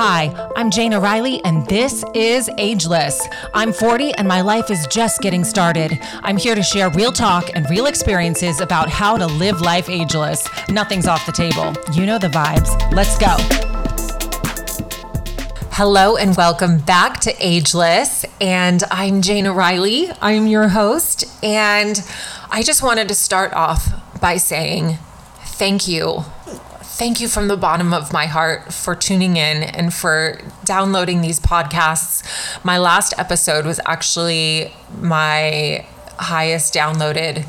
Hi, I'm Jayna Rylee, and this is Ageless. I'm 40 and my life is just getting started. I'm here to share real talk and real experiences about how to live life ageless. Nothing's off the table. You know the vibes. Let's go. Hello and welcome back to Ageless. And I'm Jayna Rylee. I'm your host. And I just wanted to start off by saying thank you thank you from the bottom of my heart for tuning in and for downloading these podcasts. My last episode was actually my highest downloaded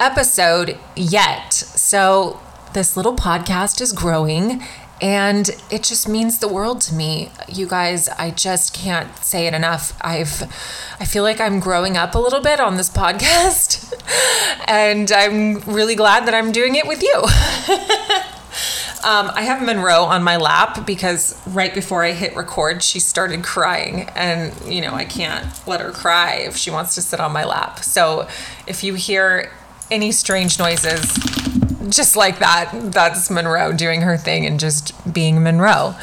episode yet. So, this little podcast is growing and it just means the world to me you guys i just can't say it enough i've i feel like i'm growing up a little bit on this podcast and i'm really glad that i'm doing it with you Um, I have Monroe on my lap because right before I hit record, she started crying. And, you know, I can't let her cry if she wants to sit on my lap. So if you hear any strange noises, just like that, that's Monroe doing her thing and just being Monroe.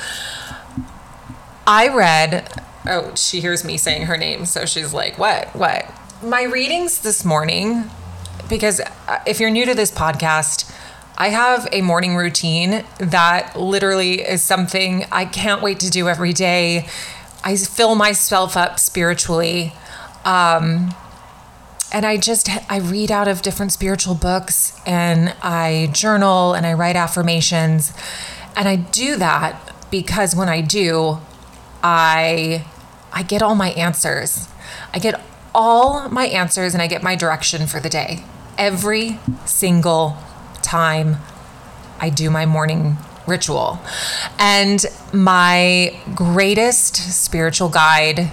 I read, oh, she hears me saying her name. So she's like, what? What? My readings this morning, because uh, if you're new to this podcast, I have a morning routine that literally is something I can't wait to do every day. I fill myself up spiritually. Um, and I just I read out of different spiritual books and I journal and I write affirmations. And I do that because when I do, I I get all my answers. I get all my answers and I get my direction for the day. Every single time I do my morning ritual. And my greatest spiritual guide,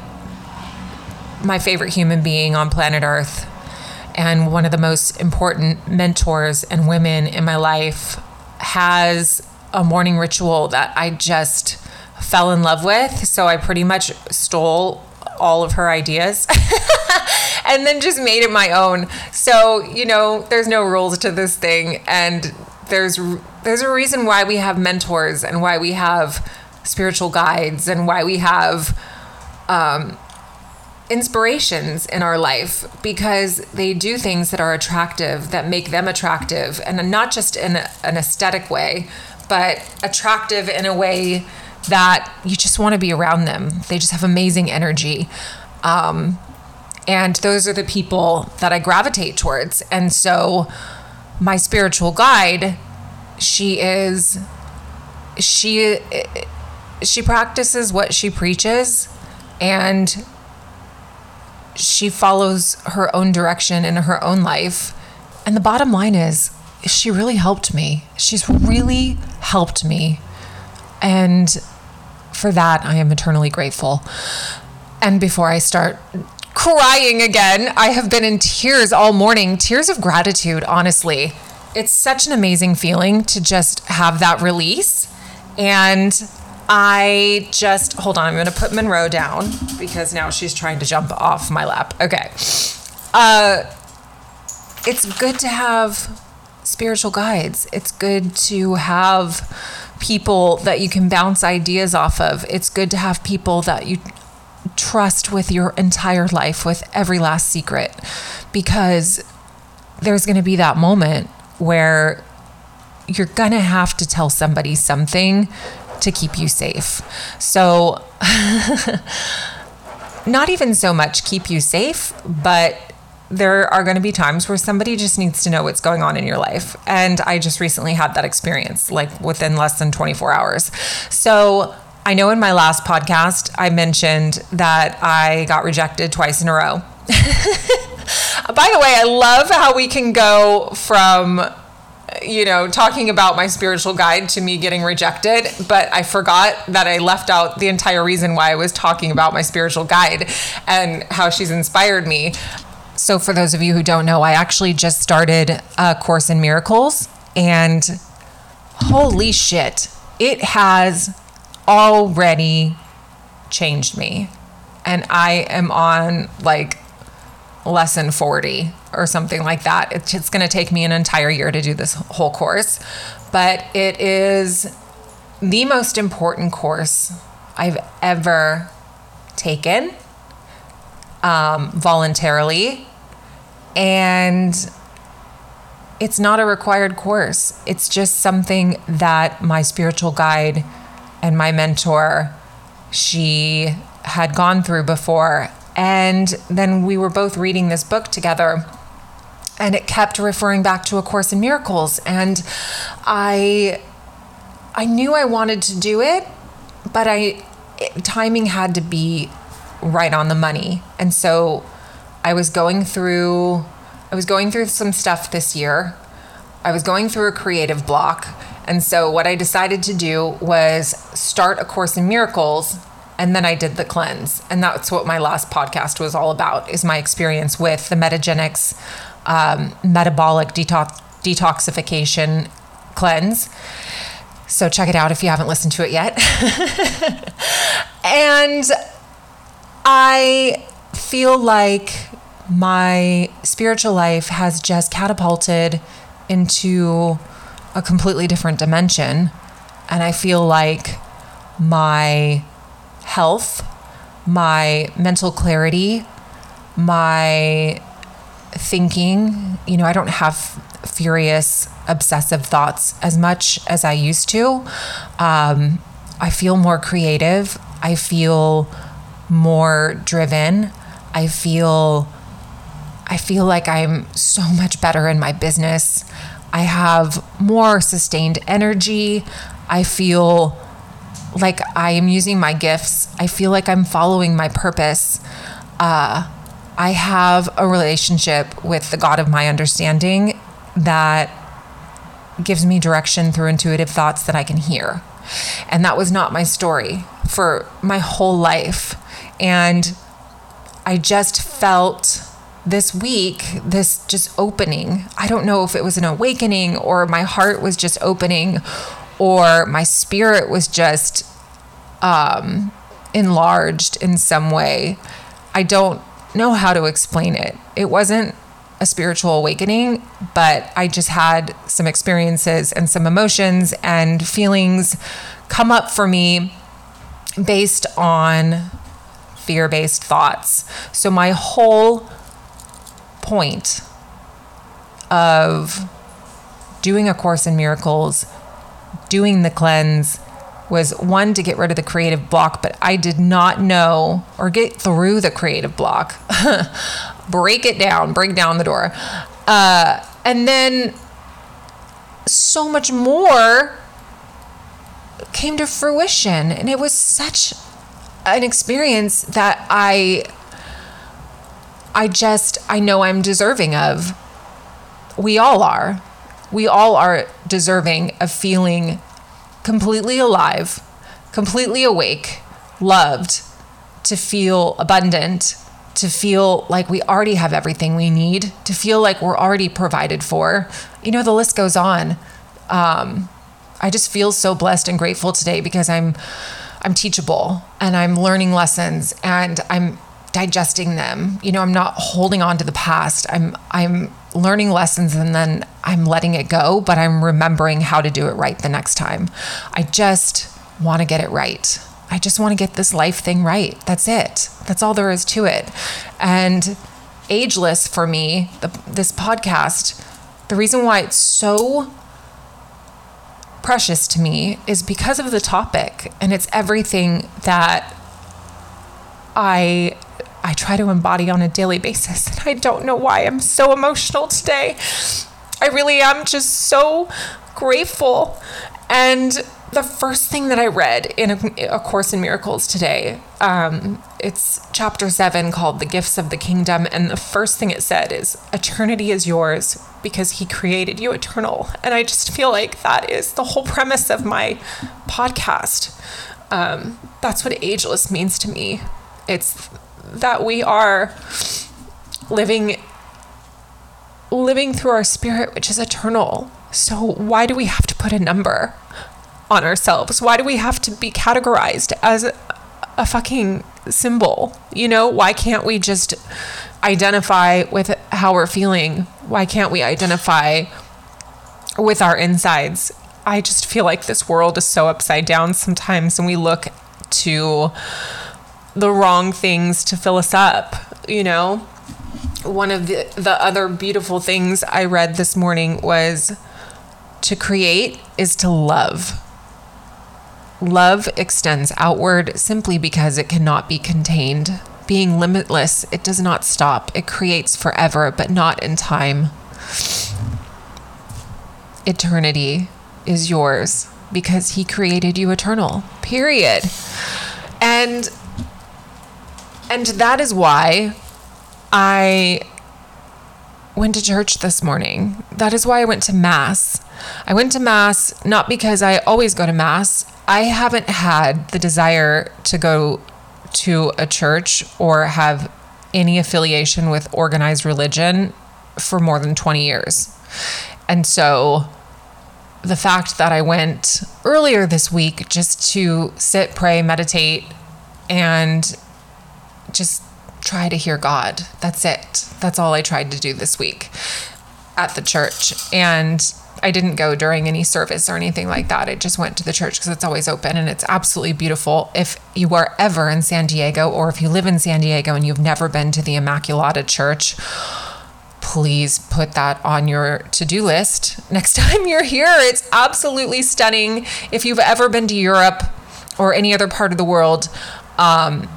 my favorite human being on planet Earth, and one of the most important mentors and women in my life has a morning ritual that I just fell in love with. So I pretty much stole all of her ideas and then just made it my own. So, you know, there's no rules to this thing and there's there's a reason why we have mentors and why we have spiritual guides and why we have um, inspirations in our life because they do things that are attractive that make them attractive and not just in a, an aesthetic way but attractive in a way that you just want to be around them. They just have amazing energy. Um, and those are the people that I gravitate towards. And so, my spiritual guide, she is, she, she practices what she preaches and she follows her own direction in her own life. And the bottom line is, she really helped me. She's really helped me. And for that, I am eternally grateful. And before I start crying again, I have been in tears all morning, tears of gratitude, honestly. It's such an amazing feeling to just have that release. And I just, hold on, I'm going to put Monroe down because now she's trying to jump off my lap. Okay. Uh, it's good to have spiritual guides. It's good to have people that you can bounce ideas off of. It's good to have people that you trust with your entire life, with every last secret, because there's going to be that moment where you're going to have to tell somebody something to keep you safe. So, not even so much keep you safe, but there are going to be times where somebody just needs to know what's going on in your life. And I just recently had that experience, like within less than 24 hours. So I know in my last podcast, I mentioned that I got rejected twice in a row. By the way, I love how we can go from you know, talking about my spiritual guide to me getting rejected, but I forgot that I left out the entire reason why I was talking about my spiritual guide and how she's inspired me. So, for those of you who don't know, I actually just started a course in miracles, and holy shit, it has already changed me. And I am on like lesson 40 or something like that. It's, going to take me an entire year to do this whole course, but it is the most important course I've ever taken um, voluntarily. And it's not a required course, it's just something that my spiritual guide and my mentor she had gone through before. And then we were both reading this book together and it kept referring back to a course in miracles. And i i knew i wanted to do it but i it, timing had to be right on the money. And so i was going through i was going through some stuff this year. I was going through a creative block and so what i decided to do was start a course in miracles and then I did the cleanse. And that's what my last podcast was all about is my experience with the Metagenics um, metabolic detox detoxification cleanse. So check it out if you haven't listened to it yet. and I feel like my spiritual life has just catapulted into a completely different dimension. And I feel like my health, my mental clarity, my thinking. You know, I don't have furious, obsessive thoughts as much as I used to. Um, I feel more creative. I feel more driven. I feel I feel like I'm so much better in my business. I have more sustained energy. I feel like I am using my gifts. I feel like I'm following my purpose. Uh, I have a relationship with the God of my understanding that gives me direction through intuitive thoughts that I can hear. And that was not my story for my whole life. And I just felt this week this just opening. I don't know if it was an awakening or my heart was just opening or my spirit was just um, enlarged in some way. I don't know how to explain it. It wasn't a spiritual awakening, but I just had some experiences and some emotions and feelings come up for me based on fear based thoughts. So, my whole point of doing A Course in Miracles doing the cleanse was one to get rid of the creative block, but I did not know or get through the creative block. break it down, break down the door. Uh, and then so much more came to fruition. And it was such an experience that I I just I know I'm deserving of. We all are we all are deserving of feeling completely alive, completely awake, loved, to feel abundant, to feel like we already have everything we need, to feel like we're already provided for. You know, the list goes on. Um, I just feel so blessed and grateful today because I'm I'm teachable and I'm learning lessons and I'm digesting them. You know, I'm not holding on to the past. I'm I'm learning lessons and then I'm letting it go, but I'm remembering how to do it right the next time. I just want to get it right. I just want to get this life thing right. That's it. That's all there is to it. And ageless for me, the, this podcast, the reason why it's so precious to me is because of the topic and it's everything that I I try to embody on a daily basis. And I don't know why I'm so emotional today. I really am just so grateful. And the first thing that I read in a, a Course in Miracles today, um, it's chapter seven called The Gifts of the Kingdom. And the first thing it said is, Eternity is yours because he created you eternal. And I just feel like that is the whole premise of my podcast. Um, that's what ageless means to me. It's that we are living living through our spirit which is eternal. So why do we have to put a number on ourselves? Why do we have to be categorized as a, fucking symbol? You know, why can't we just identify with how we're feeling? Why can't we identify with our insides? I just feel like this world is so upside down sometimes and we look to the wrong things to fill us up, you know? One of the, the other beautiful things I read this morning was to create is to love. Love extends outward simply because it cannot be contained. Being limitless, it does not stop. It creates forever, but not in time. Eternity is yours because He created you eternal, period. And and that is why I went to church this morning. That is why I went to Mass. I went to Mass not because I always go to Mass. I haven't had the desire to go to a church or have any affiliation with organized religion for more than 20 years. And so the fact that I went earlier this week just to sit, pray, meditate, and just try to hear God. That's it. That's all I tried to do this week at the church. And I didn't go during any service or anything like that. I just went to the church because it's always open and it's absolutely beautiful. If you are ever in San Diego or if you live in San Diego and you've never been to the Immaculata Church, please put that on your to do list next time you're here. It's absolutely stunning. If you've ever been to Europe or any other part of the world, um,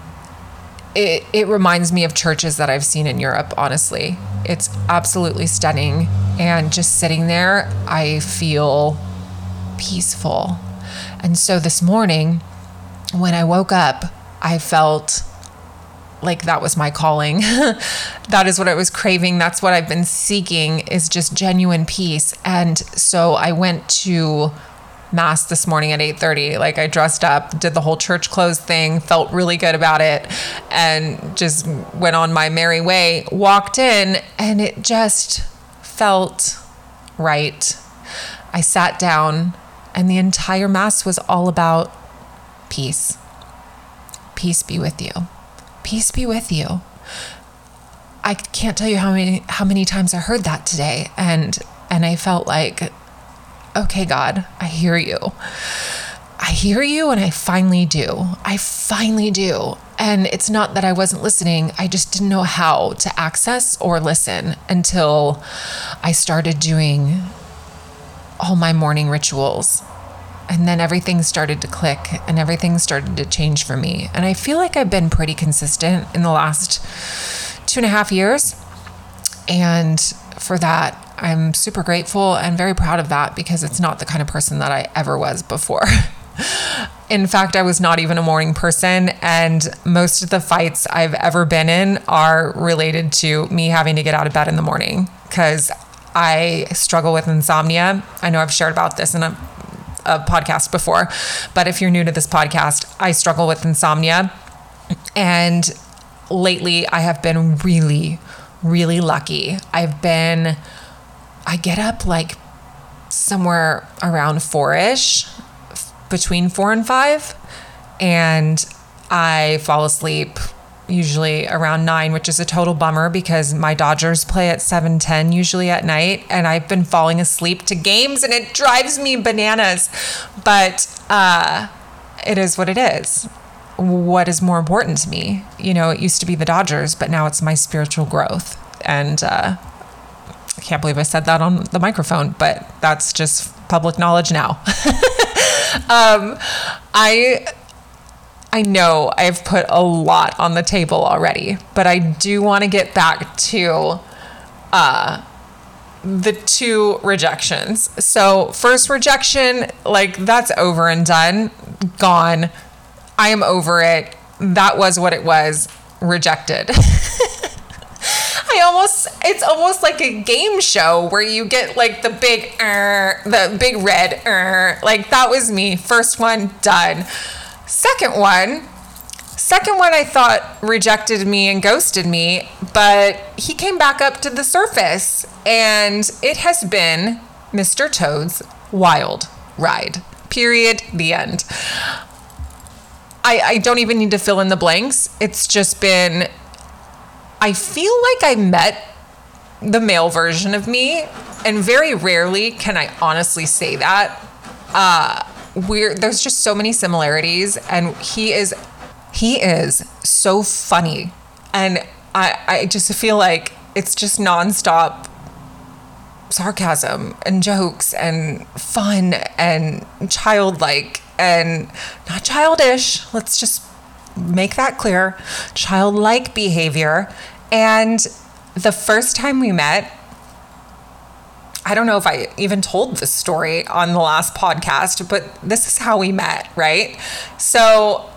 it, it reminds me of churches that I've seen in Europe, honestly. It's absolutely stunning. And just sitting there, I feel peaceful. And so this morning, when I woke up, I felt like that was my calling. that is what I was craving. That's what I've been seeking is just genuine peace. And so I went to mass this morning at 8:30 like I dressed up did the whole church clothes thing felt really good about it and just went on my merry way. Walked in and it just felt right. I sat down and the entire mass was all about peace. Peace be with you. Peace be with you. I can't tell you how many how many times I heard that today and and I felt like okay, God, I hear you. I hear you and I finally do. I finally do. And it's not that I wasn't listening, I just didn't know how to access or listen until I started doing all my morning rituals. And then everything started to click and everything started to change for me. And I feel like I've been pretty consistent in the last two and a half years. And for that, I'm super grateful and very proud of that because it's not the kind of person that I ever was before. in fact, I was not even a morning person, and most of the fights I've ever been in are related to me having to get out of bed in the morning because I struggle with insomnia. I know I've shared about this in a, a podcast before, but if you're new to this podcast, I struggle with insomnia. And lately, I have been really, really lucky. I've been I get up like somewhere around four ish, between four and five, and I fall asleep usually around nine, which is a total bummer because my Dodgers play at seven ten usually at night, and I've been falling asleep to games, and it drives me bananas. But uh, it is what it is. What is more important to me? You know, it used to be the Dodgers, but now it's my spiritual growth, and uh, I can't believe I said that on the microphone, but that's just public knowledge now. um, I I know I've put a lot on the table already, but I do want to get back to uh, the two rejections. So, first rejection, like that's over and done, gone. I am over it. That was what it was. Rejected. I almost it's almost like a game show where you get like the big er, the big red er. like that was me. First one done. Second one, second one I thought rejected me and ghosted me, but he came back up to the surface and it has been Mr. Toad's wild ride. Period. The end. I, I don't even need to fill in the blanks. It's just been I feel like I met the male version of me, and very rarely can I honestly say that. Uh, we're there's just so many similarities and he is he is so funny and I I just feel like it's just nonstop sarcasm and jokes and fun and childlike and not childish. Let's just make that clear. Childlike behavior. And the first time we met, I don't know if I even told this story on the last podcast, but this is how we met, right? So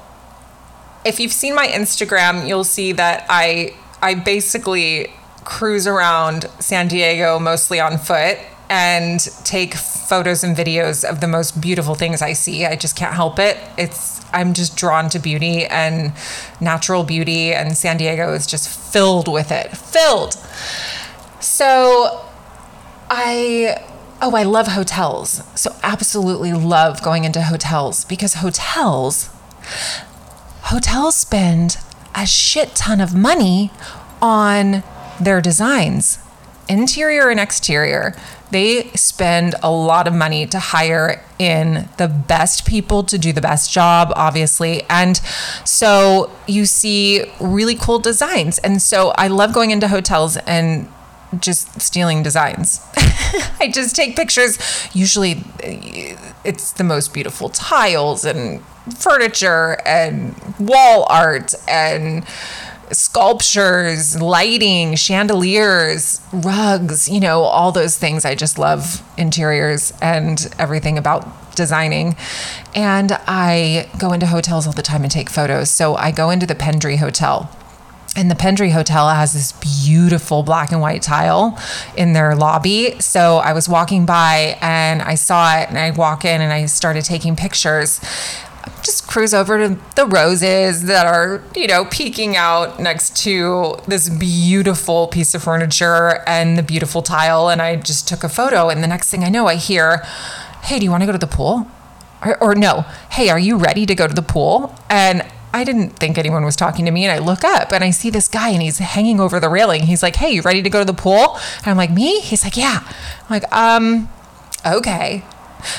if you've seen my Instagram, you'll see that I I basically cruise around San Diego mostly on foot and take photos and videos of the most beautiful things I see. I just can't help it. It's I'm just drawn to beauty and natural beauty and San Diego is just filled with it. Filled. So I oh, I love hotels. So absolutely love going into hotels because hotels hotels spend a shit ton of money on their designs, interior and exterior. They spend a lot of money to hire in the best people to do the best job, obviously. And so you see really cool designs. And so I love going into hotels and just stealing designs. I just take pictures. Usually it's the most beautiful tiles and furniture and wall art and sculptures, lighting, chandeliers, rugs, you know, all those things. I just love interiors and everything about designing. And I go into hotels all the time and take photos. So I go into the Pendry Hotel. And the Pendry Hotel has this beautiful black and white tile in their lobby. So I was walking by and I saw it, and I walk in and I started taking pictures just cruise over to the roses that are, you know, peeking out next to this beautiful piece of furniture and the beautiful tile. And I just took a photo. And the next thing I know, I hear, Hey, do you want to go to the pool? Or, or no, Hey, are you ready to go to the pool? And I didn't think anyone was talking to me. And I look up and I see this guy and he's hanging over the railing. He's like, Hey, you ready to go to the pool? And I'm like, Me? He's like, Yeah. I'm like, um, okay.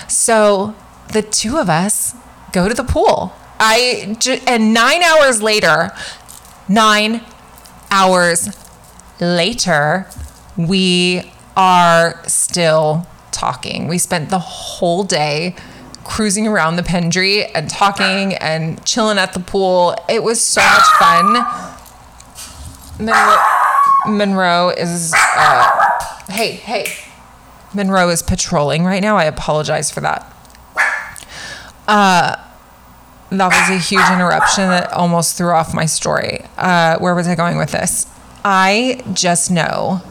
So the two of us go to the pool. I and 9 hours later, 9 hours later, we are still talking. We spent the whole day cruising around the Pendry and talking and chilling at the pool. It was so much fun. Monroe, Monroe is, uh, hey, hey. Monroe is patrolling right now. I apologize for that. Uh, that was a huge interruption that almost threw off my story. Uh, where was I going with this? I just know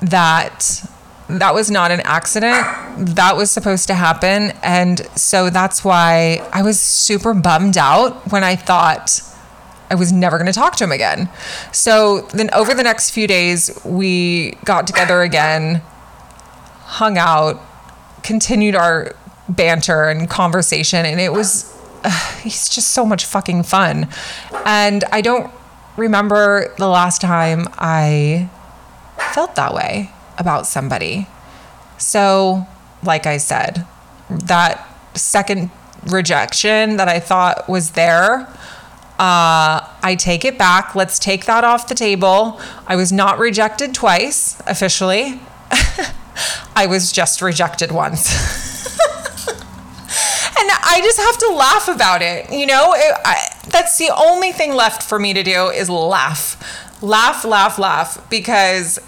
that that was not an accident. That was supposed to happen. And so that's why I was super bummed out when I thought I was never going to talk to him again. So then over the next few days, we got together again, hung out, continued our banter and conversation. And it was, uh, he's just so much fucking fun. And I don't remember the last time I felt that way about somebody. So, like I said, that second rejection that I thought was there, uh, I take it back. Let's take that off the table. I was not rejected twice officially. I was just rejected once. I just have to laugh about it. You know, it, I, that's the only thing left for me to do is laugh, laugh, laugh, laugh, because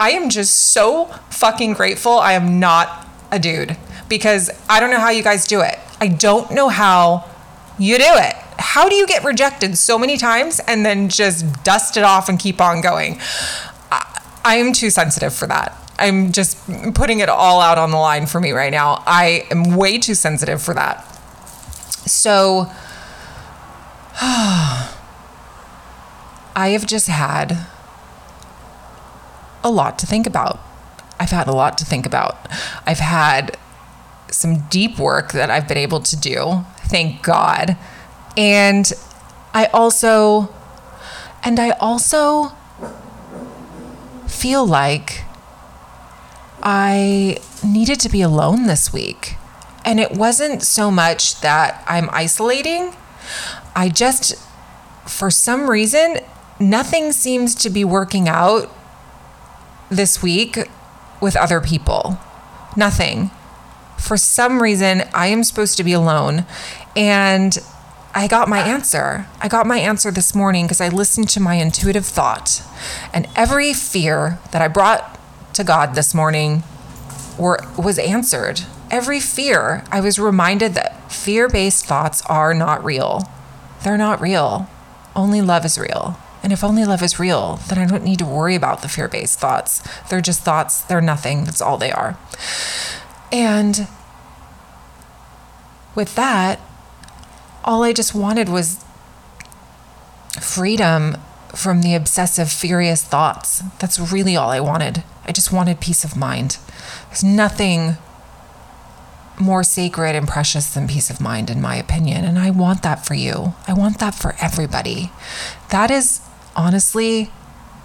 I am just so fucking grateful. I am not a dude because I don't know how you guys do it. I don't know how you do it. How do you get rejected so many times and then just dust it off and keep on going? I, I am too sensitive for that. I'm just putting it all out on the line for me right now. I am way too sensitive for that. So, I have just had a lot to think about. I've had a lot to think about. I've had some deep work that I've been able to do, thank God. And I also, and I also feel like I needed to be alone this week. And it wasn't so much that I'm isolating. I just, for some reason, nothing seems to be working out this week with other people. Nothing. For some reason, I am supposed to be alone. And I got my answer. I got my answer this morning because I listened to my intuitive thought. And every fear that I brought to God this morning were, was answered. Every fear, I was reminded that fear based thoughts are not real. They're not real. Only love is real. And if only love is real, then I don't need to worry about the fear based thoughts. They're just thoughts, they're nothing. That's all they are. And with that, all I just wanted was freedom from the obsessive, furious thoughts. That's really all I wanted. I just wanted peace of mind. There's nothing more sacred and precious than peace of mind, in my opinion. And I want that for you. I want that for everybody. That is honestly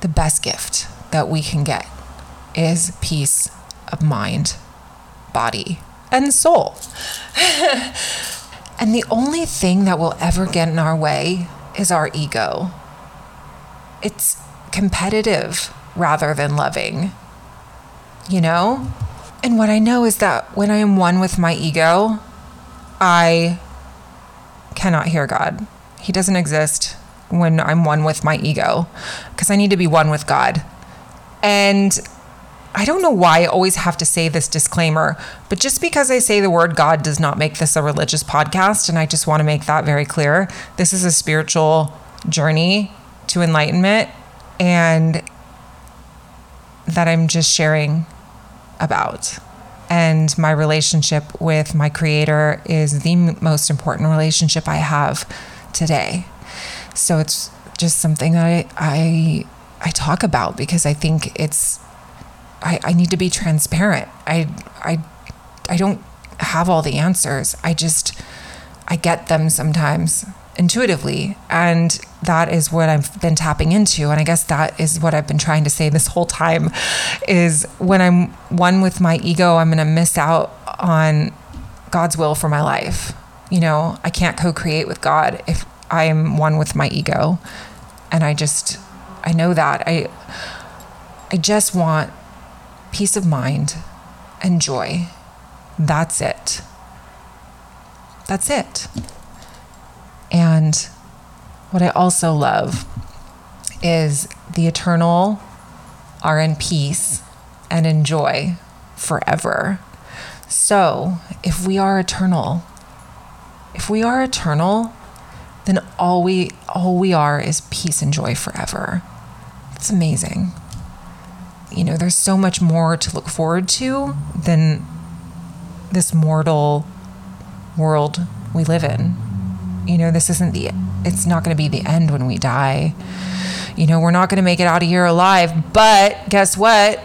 the best gift that we can get is peace of mind, body, and soul. and the only thing that will ever get in our way is our ego. It's competitive rather than loving, you know? And what I know is that when I am one with my ego, I cannot hear God. He doesn't exist when I'm one with my ego because I need to be one with God. And I don't know why I always have to say this disclaimer, but just because I say the word God does not make this a religious podcast. And I just want to make that very clear. This is a spiritual journey to enlightenment and that I'm just sharing about. And my relationship with my creator is the most important relationship I have today. So it's just something that I, I, I talk about because I think it's I, I need to be transparent. I I I don't have all the answers. I just I get them sometimes intuitively and that is what I've been tapping into and I guess that is what I've been trying to say this whole time is when I'm one with my ego I'm going to miss out on God's will for my life. You know, I can't co-create with God if I am one with my ego. And I just I know that. I I just want peace of mind, and joy. That's it. That's it. And what I also love is the eternal are in peace and enjoy forever. So, if we are eternal, if we are eternal, then all we all we are is peace and joy forever. It's amazing you know, there's so much more to look forward to than this mortal world we live in. You know, this isn't the, it's not going to be the end when we die. You know, we're not going to make it out of here alive. But guess what?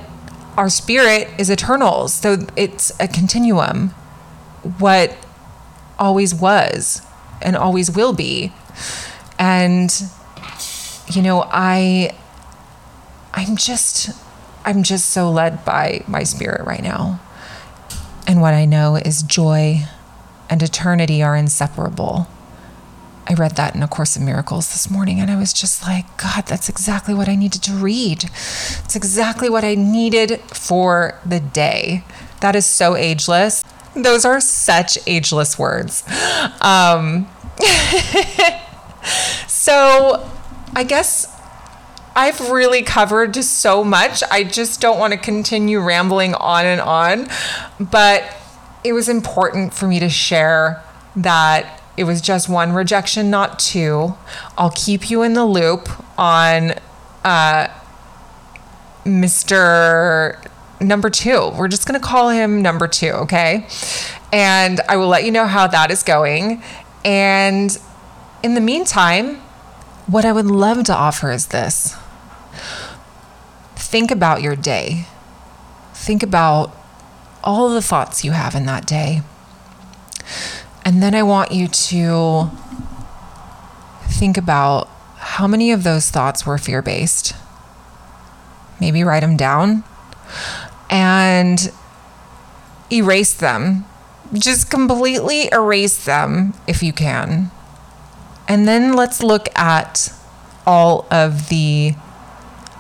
Our spirit is eternal. So it's a continuum. What always was and always will be. And, you know, I, I'm just, I'm just so led by my spirit right now. And what I know is joy and eternity are inseparable. I read that in A Course in Miracles this morning, and I was just like, God, that's exactly what I needed to read. It's exactly what I needed for the day. That is so ageless. Those are such ageless words. Um, so I guess I've really covered so much. I just don't want to continue rambling on and on. But it was important for me to share that it was just one rejection, not two. I'll keep you in the loop on uh, Mr. Number two. We're just going to call him number two, okay? And I will let you know how that is going. And in the meantime, what I would love to offer is this think about your day. Think about all the thoughts you have in that day. And then I want you to think about how many of those thoughts were fear based. Maybe write them down and erase them Just completely erase them if you can. And then let's look at all of the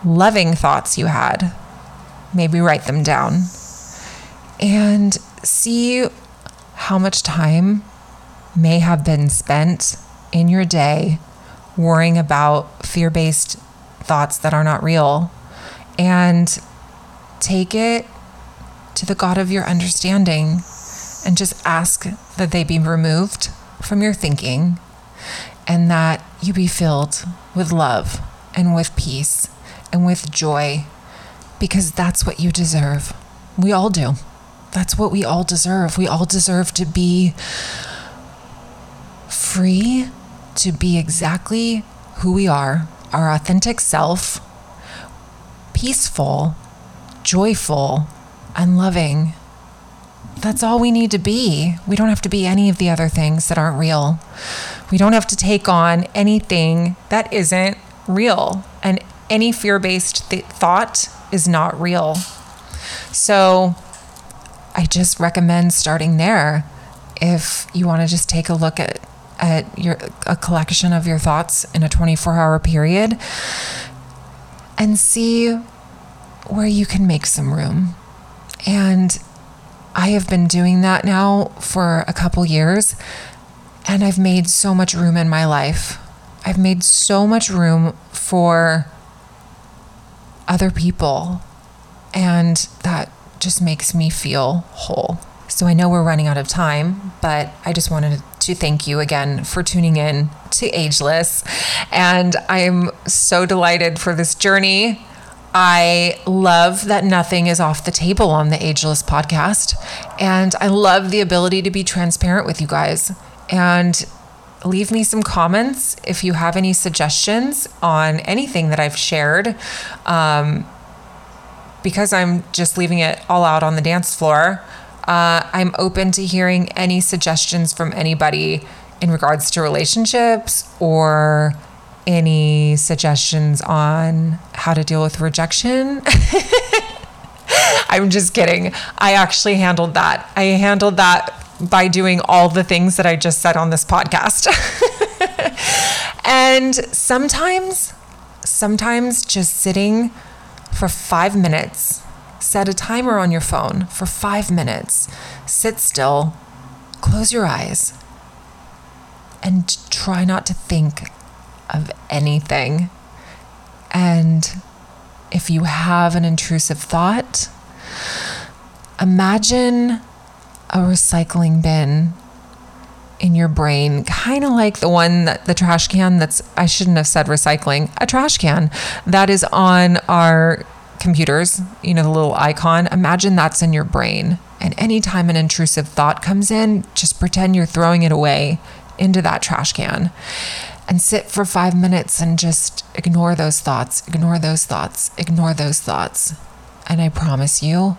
loving thoughts you had. Maybe write them down and see how much time may have been spent in your day worrying about fear based thoughts that are not real. And take it to the God of your understanding and just ask that they be removed from your thinking and that you be filled with love and with peace and with joy because that's what you deserve. We all do. That's what we all deserve. We all deserve to be free, to be exactly who we are, our authentic self, peaceful, joyful, and loving. That's all we need to be. We don't have to be any of the other things that aren't real. We don't have to take on anything that isn't real. And any fear based th- thought is not real. So I just recommend starting there. If you want to just take a look at, at your a collection of your thoughts in a 24 hour period and see where you can make some room. And I have been doing that now for a couple years, and I've made so much room in my life. I've made so much room for other people, and that just makes me feel whole. So I know we're running out of time, but I just wanted to thank you again for tuning in to Ageless. And I'm so delighted for this journey. I love that nothing is off the table on the Ageless podcast. And I love the ability to be transparent with you guys. And leave me some comments if you have any suggestions on anything that I've shared. Um, because I'm just leaving it all out on the dance floor, uh, I'm open to hearing any suggestions from anybody in regards to relationships or any suggestions on how to deal with rejection. I'm just kidding. I actually handled that. I handled that by doing all the things that I just said on this podcast. and sometimes, sometimes just sitting for five minutes, set a timer on your phone for five minutes, sit still, close your eyes, and try not to think of anything. And if you have an intrusive thought, imagine a recycling bin in your brain, kind of like the one that the trash can that's, I shouldn't have said recycling, a trash can that is on our computers, you know, the little icon. Imagine that's in your brain. And anytime an intrusive thought comes in, just pretend you're throwing it away into that trash can and sit for five minutes and just ignore those thoughts, ignore those thoughts, ignore those thoughts. And I promise you,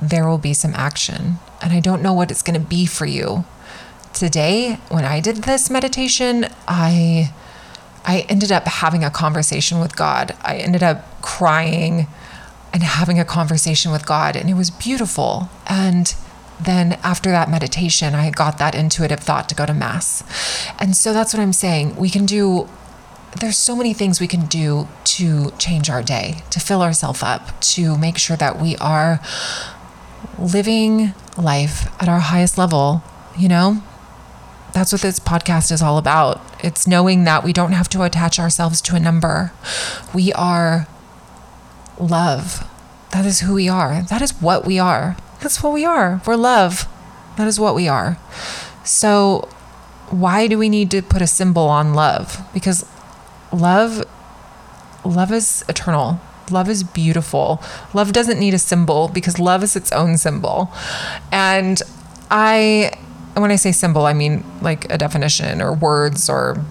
there will be some action. And I don't know what it's going to be for you. Today, when I did this meditation, I I ended up having a conversation with God. I ended up crying and having a conversation with God and it was beautiful. And then after that meditation, I got that intuitive thought to go to mass. And so that's what I'm saying. We can do there's so many things we can do to change our day, to fill ourselves up, to make sure that we are living life at our highest level, you know? That's what this podcast is all about. It's knowing that we don't have to attach ourselves to a number. We are love. That is who we are. That is what we are. That's what we are. We're love. That is what we are. So, why do we need to put a symbol on love? Because love love is eternal. Love is beautiful. Love doesn't need a symbol because love is its own symbol. And I, when I say symbol, I mean like a definition or words or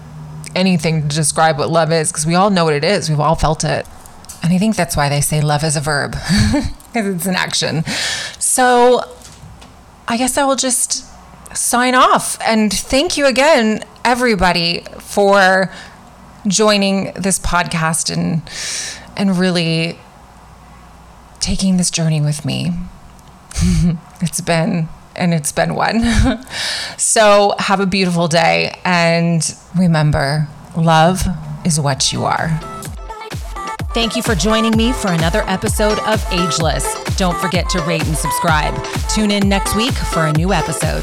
anything to describe what love is because we all know what it is. We've all felt it. And I think that's why they say love is a verb because it's an action. So I guess I will just sign off and thank you again, everybody, for joining this podcast and and really taking this journey with me. it's been and it's been one. so have a beautiful day. And remember, love is what you are. Thank you for joining me for another episode of Ageless. Don't forget to rate and subscribe. Tune in next week for a new episode.